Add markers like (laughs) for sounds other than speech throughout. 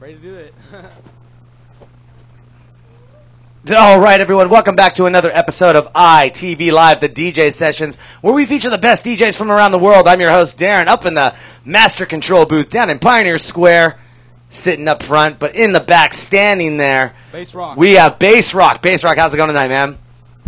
Ready to do it. (laughs) All right, everyone, welcome back to another episode of ITV Live, the DJ sessions, where we feature the best DJs from around the world. I'm your host, Darren, up in the Master Control booth down in Pioneer Square, sitting up front, but in the back, standing there, Bass rock. we have Bass Rock. Bass Rock, how's it going tonight, man?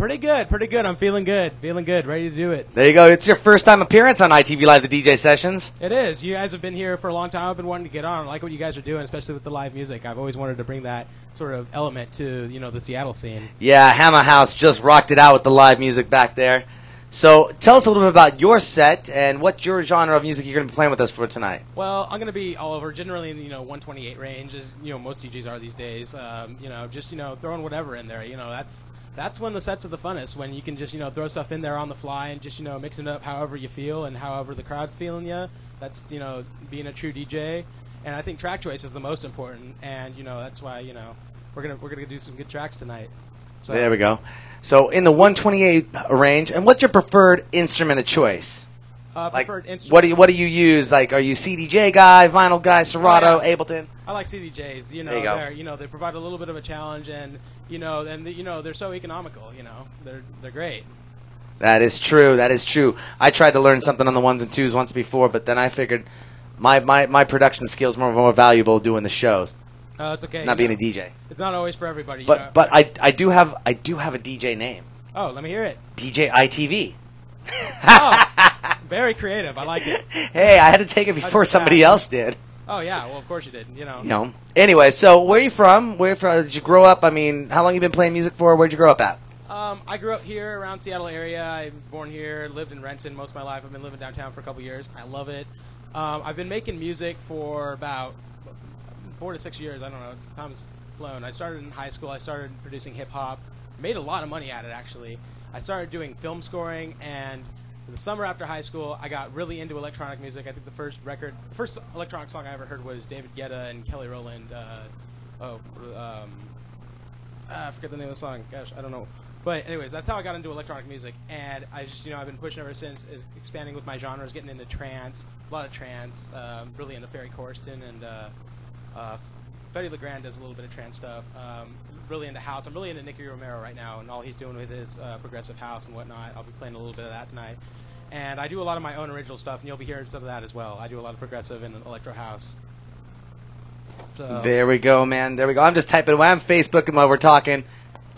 Pretty good, pretty good. I'm feeling good, feeling good, ready to do it. There you go. It's your first time appearance on ITV Live, the DJ sessions. It is. You guys have been here for a long time. I've been wanting to get on. I like what you guys are doing, especially with the live music. I've always wanted to bring that sort of element to you know the Seattle scene. Yeah, Hammer House just rocked it out with the live music back there. So tell us a little bit about your set and what your genre of music you're going to be playing with us for tonight. Well, I'm going to be all over, generally in you know 128 range, as you know most DJs are these days. Um, you know, just you know throwing whatever in there. You know, that's that's when the sets are the funnest. When you can just you know throw stuff in there on the fly and just you know mix it up however you feel and however the crowd's feeling you. That's you know being a true DJ. And I think track choice is the most important. And you know that's why you know we're gonna we're gonna do some good tracks tonight. So There we go. So in the 128 range, and what's your preferred instrument of choice? Uh, Like, preferred instrument. what do you what do you use? Like, are you CDJ guy, vinyl guy, Serato, Oh, yeah. Ableton? I like CDJs. You know, you they're you know they provide a little bit of a challenge, and you know, and you know they're so economical. You know, they're they're great. That is true. That is true. I tried to learn something on the ones and twos once before, but then I figured my my, my production skills were more valuable doing the shows, Uh, it's okay. not being know. a DJ. It's not always for everybody. But know. but I I do have I do have a DJ name. oh, let me hear it. DJ ITV. Oh, (laughs) very creative. I like it. hey, I had to take it before that. somebody else did. Oh yeah, well of course you did. You know, You know. Anyway, so where are you from? Where from, did you grow up? I mean, how long you been playing music for? Where'd you grow up at? um, I grew up here around Seattle area. I was born here, lived in Renton most of my life. I've been living downtown for a couple years. I love it. Um, I've been making music for about four to six years. I don't know. It's time has flown. I started in high school. I started producing hip hop. Made a lot of money at it actually. I started doing film scoring and the summer after high school, I got really into electronic music. I think the first record, the first electronic song I ever heard was David Guetta and Kelly Rowland. Uh, oh, um, ah, I forget the name of the song. Gosh, I don't know. But anyways, that's how I got into electronic music, and I just you know I've been pushing ever since, expanding with my genres, getting into trance, a lot of trance, um, really into Ferry Corsten and uh, uh, Betty LeGrand does a little bit of trance stuff. Um, really into house. I'm really into Nicky Romero right now, and all he's doing with his uh, progressive house and whatnot. I'll be playing a little bit of that tonight. And I do a lot of my own original stuff, and you'll be hearing some of that as well. I do a lot of progressive and electro house. So, There we go, man. There we go. I'm just typing away. I'm Facebooking while we're talking.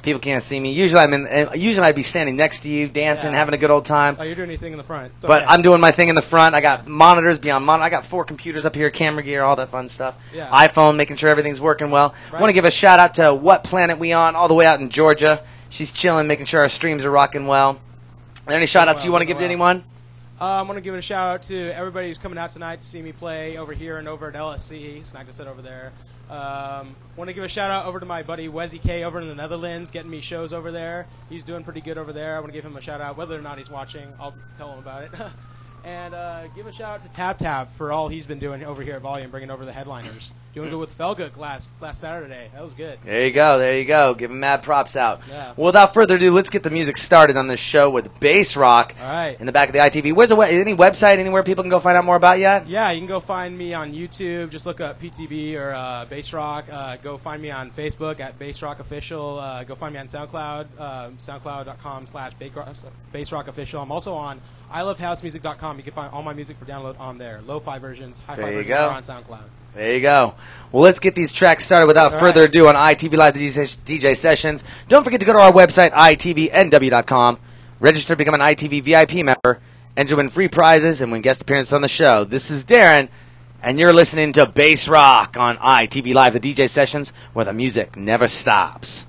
People can't see me. Usually, I'm in. uh, Usually, I'd be standing next to you, dancing, Yeah. having a good old time. oh, you're doing anything in the front? It's But okay. I'm doing my thing in the front. I got monitors beyond monitor. I got four computers up here, camera gear, all that fun stuff. Yeah. iPhone, making sure everything's working well. Right. Want to give a shout out to What Planet We On, all the way out in Georgia. She's chilling, making sure our streams are rocking well. Are there any shout outs well, you want to give to anyone? Uh, I want to give a shout out to everybody who's coming out tonight to see me play over here and over at LSC. Snagged a set over there. Um, want to give a shout out over to my buddy Wezzy K over in the Netherlands, getting me shows over there. He's doing pretty good over there. I want to give him a shout out, whether or not he's watching. I'll tell him about it. (laughs) and uh, give a shout out to Tap Tap for all he's been doing over here at Volume, bringing over the headliners. Doing go with Felguk last last Saturday. That was good. There you go. There you go. Give him mad props out. Yeah. Well, without further ado, let's get the music started on this show with Bass Rock All right. in the back of the ITV. Where's the we- any website anywhere people can go find out more about you? Yeah, you can go find me on YouTube. Just look up PTB or uh, Bass Rock. Uh, go find me on Facebook at Bass Rock Official. Uh, go find me on SoundCloud, uh, soundcloud.com slash Bass Rock Official. I'm also on I love ilovehousemusic.com. You can find all my music for download on there. Lo-fi versions, hi-fi versions are on SoundCloud. There you go. Well, let's get these tracks started without All further ado on ITV Live the DJ, DJ sessions. Don't forget to go to our website, itvnw.com, register to become an ITV VIP member, and to win free prizes and win guest appearances on the show. This is Darren, and you're listening to Bass Rock on ITV Live the DJ sessions, where the music never stops.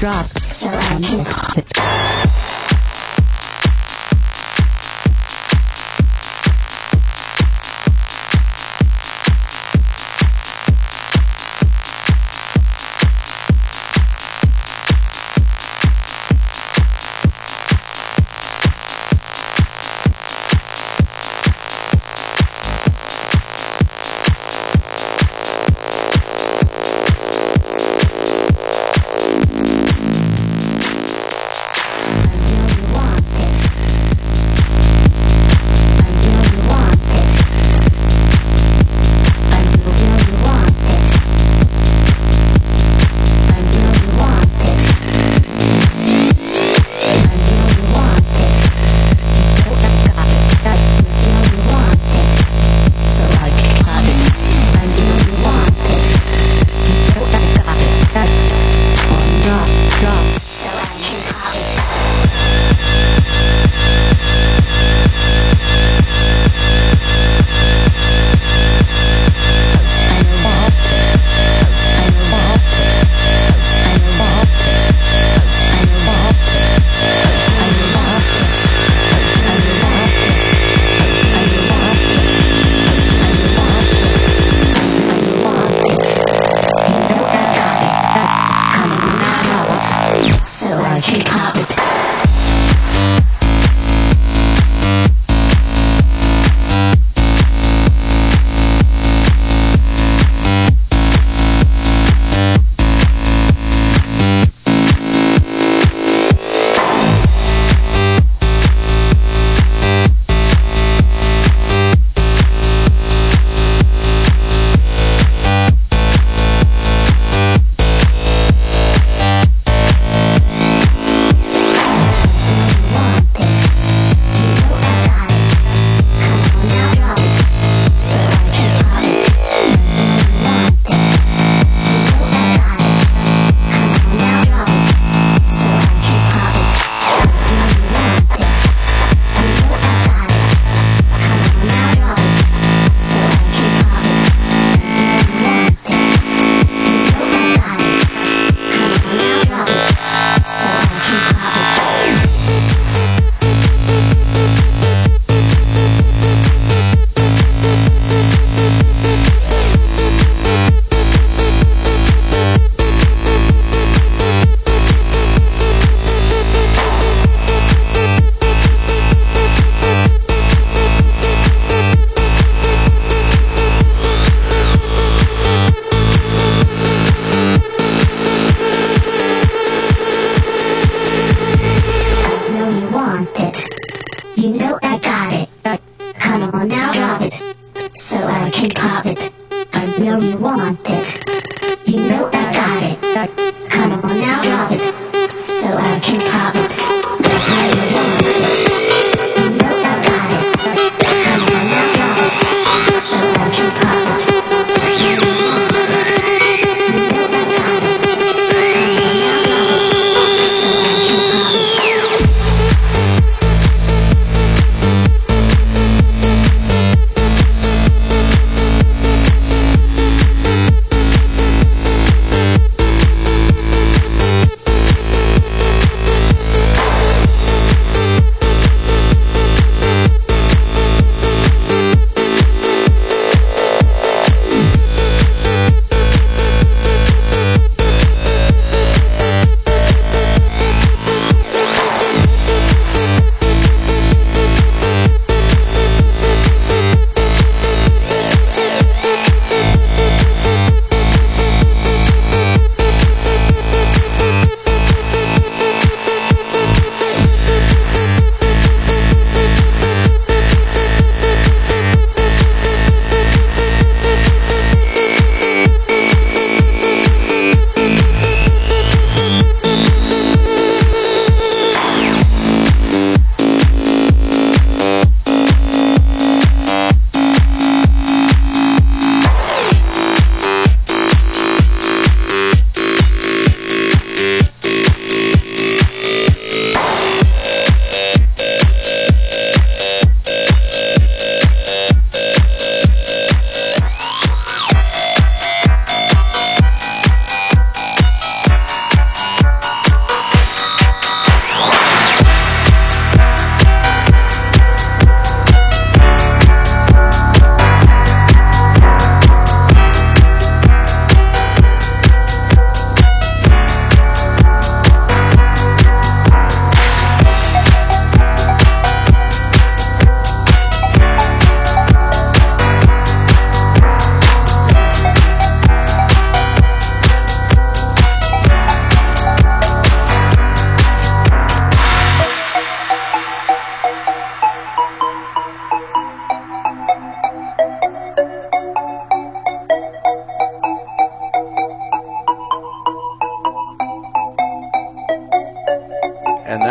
Got it. Drop.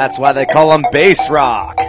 That's why they call them bass rock.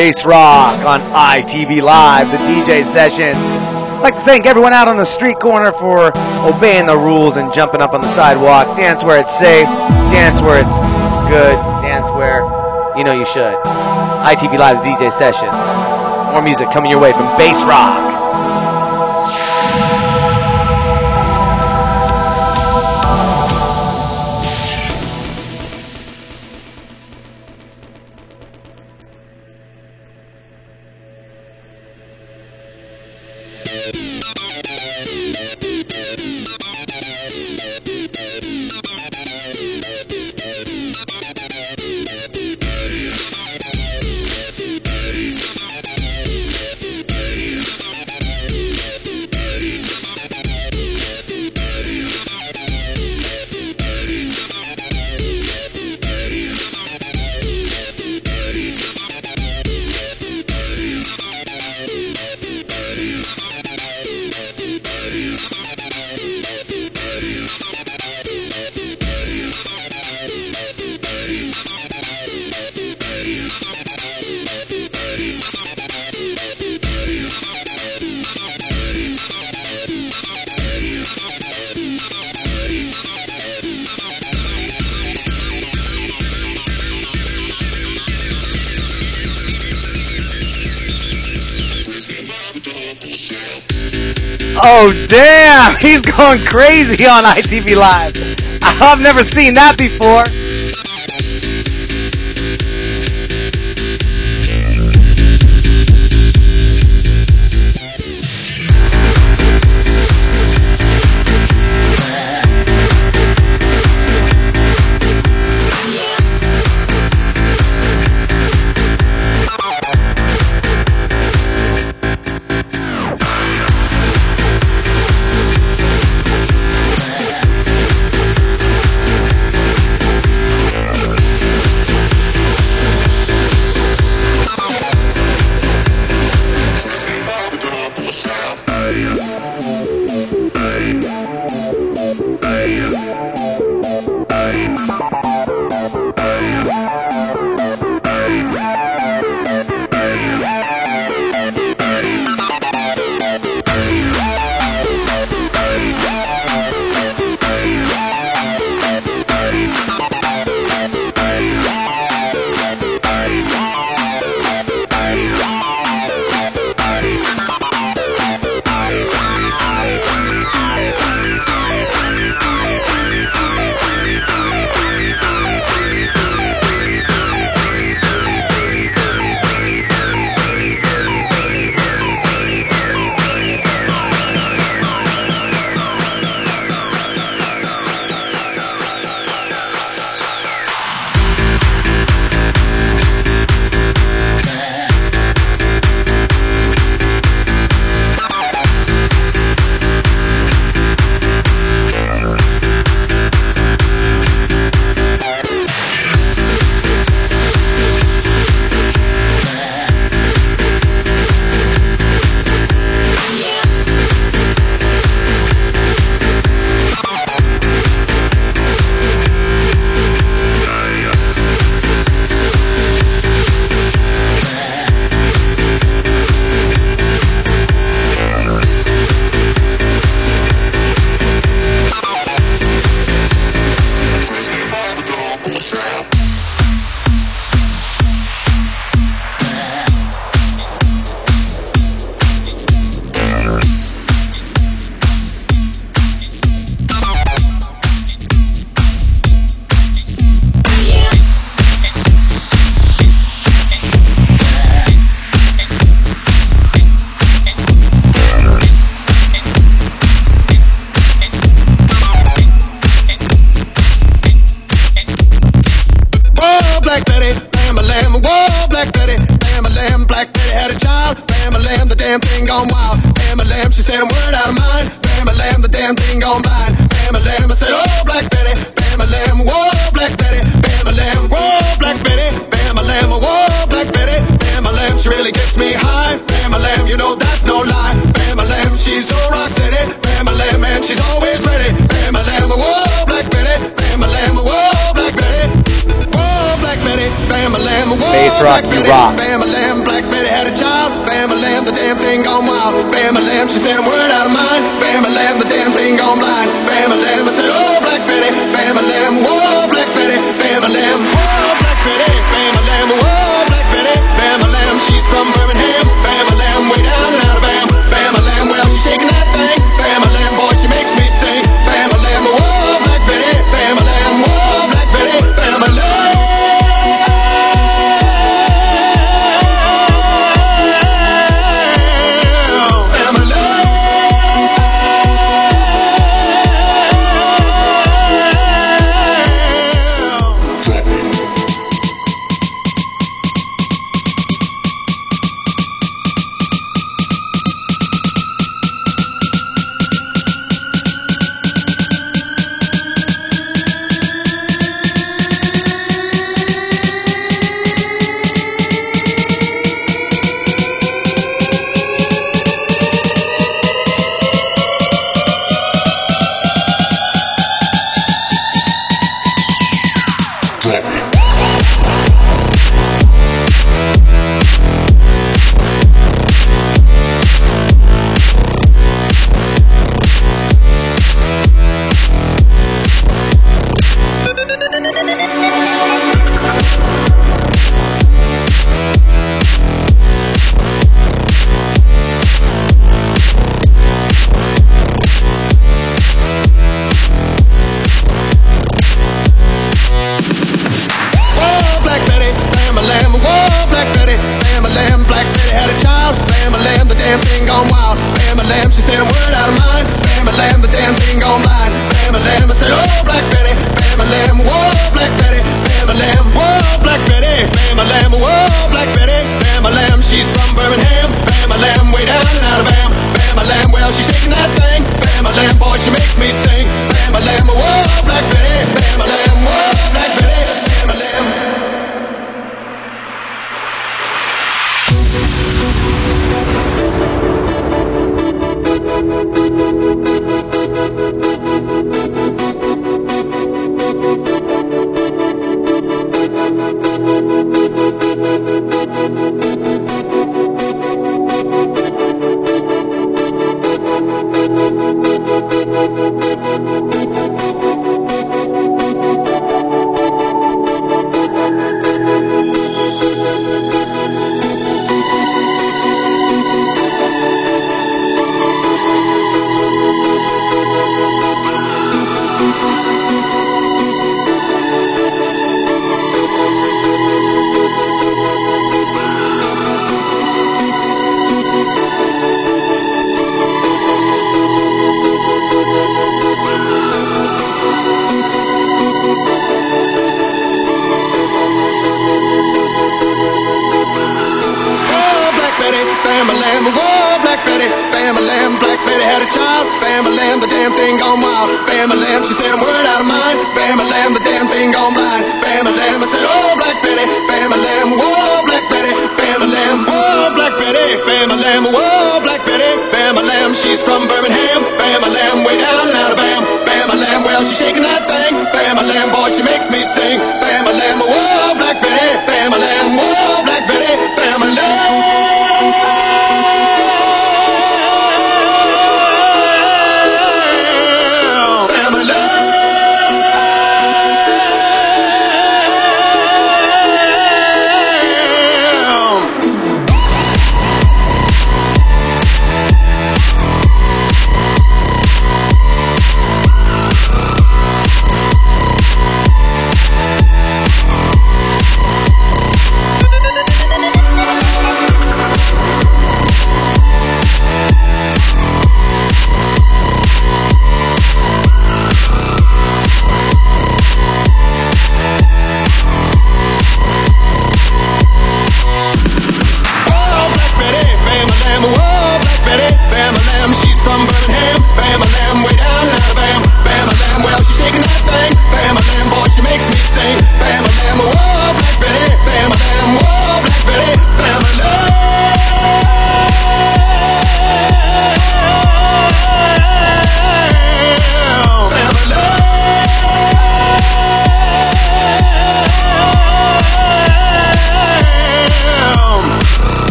Bass Rock on ITV Live, the DJ sessions. I'd like to thank everyone out on the street corner for obeying the rules and jumping up on the sidewalk. Dance where it's safe, dance where it's good, dance where you know you should. ITV Live, the DJ sessions. More music coming your way from Bass Rock. Damn, he's going crazy on ITV Live. I've never seen that before.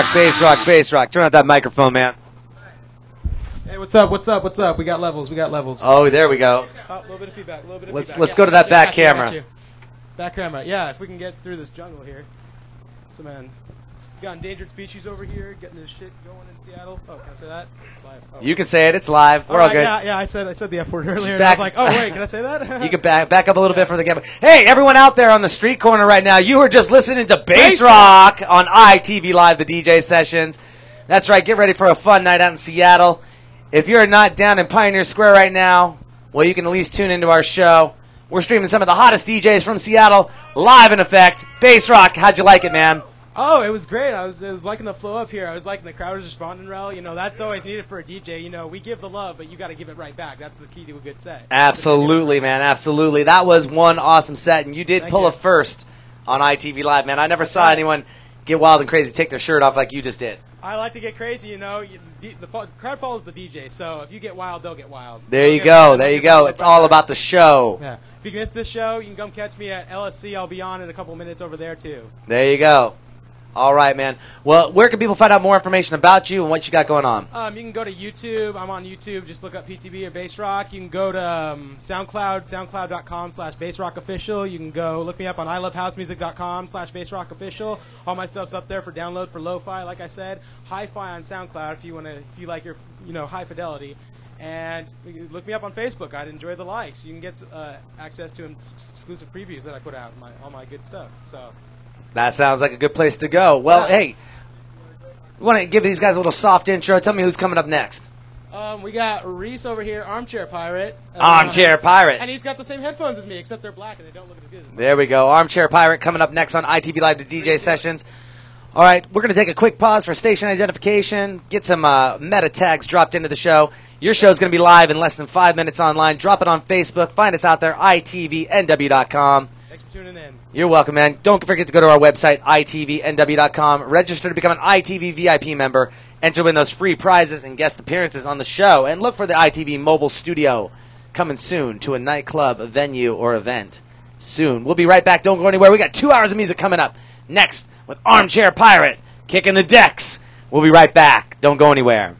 Rock, bass rock, bass rock. Turn out that microphone, man. Hey, what's up? What's up? What's up? We got levels. We got levels. Oh, there we go. Oh, little bit of feedback. A little bit of Let's- feedback. let's Yeah, go to that back you, camera. Back camera. Yeah, if we can get through this jungle here. So man, we got endangered species over here, getting this shit going in Seattle. Oh, can I say that? It's live. Oh. You can say it. It's live. We're oh, all good. Yeah, yeah. I said I said the F word earlier. and back- I was like, oh wait, can I say that? (laughs) You can back back up a little bit for the camera. Hey, everyone out there on the street corner right now, you are just listening to Bass Bass Rock on ITV Live, the DJ sessions. That's right. Get ready for a fun night out in Seattle. If you're not down in Pioneer Square right now, well, you can at least tune into our show. We're streaming some of the hottest DJs from Seattle live in effect. Bass Rock, how'd you like it, man? Oh, it was great. I was, I was liking the flow up here. I was liking the crowd was responding well. You know, that's always needed for a DJ. You know, we give the love, but you got to give it right back. That's the key to a good set. Absolutely, man. Absolutely. That was one awesome set, and you did Thank pull you. a first on ITV Live, man. I never saw anyone get wild and crazy, take their shirt off like you just did. I like to get crazy. You know, you, the, the crowd follows the DJ. So if you get wild, they'll get wild. There you go. There you go. It's all about the show. Yeah. If you miss this show, you can come catch me at LSC. I'll be on in a couple minutes over there too. There you go. All right, man. Well, where can people find out more information about you and what you got going on? Um, you can go to YouTube. I'm on YouTube. Just look up PTB or Bass Rock. You can go to um, SoundCloud, soundcloud.com slash Bass Rock Official. You can go look me up on ilovehousemusic.com slash Bass Rock Official. All my stuff's up there for download for lo-fi, like I said. Hi-fi on SoundCloud if you want to, if you like your, you know, high fidelity. And look me up on Facebook. I'd enjoy the likes. You can get uh, access to exclusive previews that I put out, my, all my good stuff. So. That sounds like a good place to go. Well, Yeah. hey, we want to give these guys a little soft intro. Tell me who's coming up next. Um, we got Reese over here, Armchair Pirate. Uh, Armchair Pirate. And he's got the same headphones as me, except they're black and they don't look as good. as There we go. Armchair Pirate coming up next on ITV Live to DJ Sessions. All right, we're going to take a quick pause for station identification, get some uh, meta tags dropped into the show. Your show is going to be live in less than five minutes online. Drop it on Facebook. Find us out there, itvnw.com. Tuning in. You're welcome, man. Don't forget to go to our website, itvnw.com. Register to become an ITV VIP member. Enter to win those free prizes and guest appearances on the show. And look for the ITV mobile studio coming soon to a nightclub, a venue, or event. Soon. We'll be right back. Don't go anywhere. We got two hours of music coming up. Next, with Armchair Pirate kicking the decks. We'll be right back. Don't go anywhere.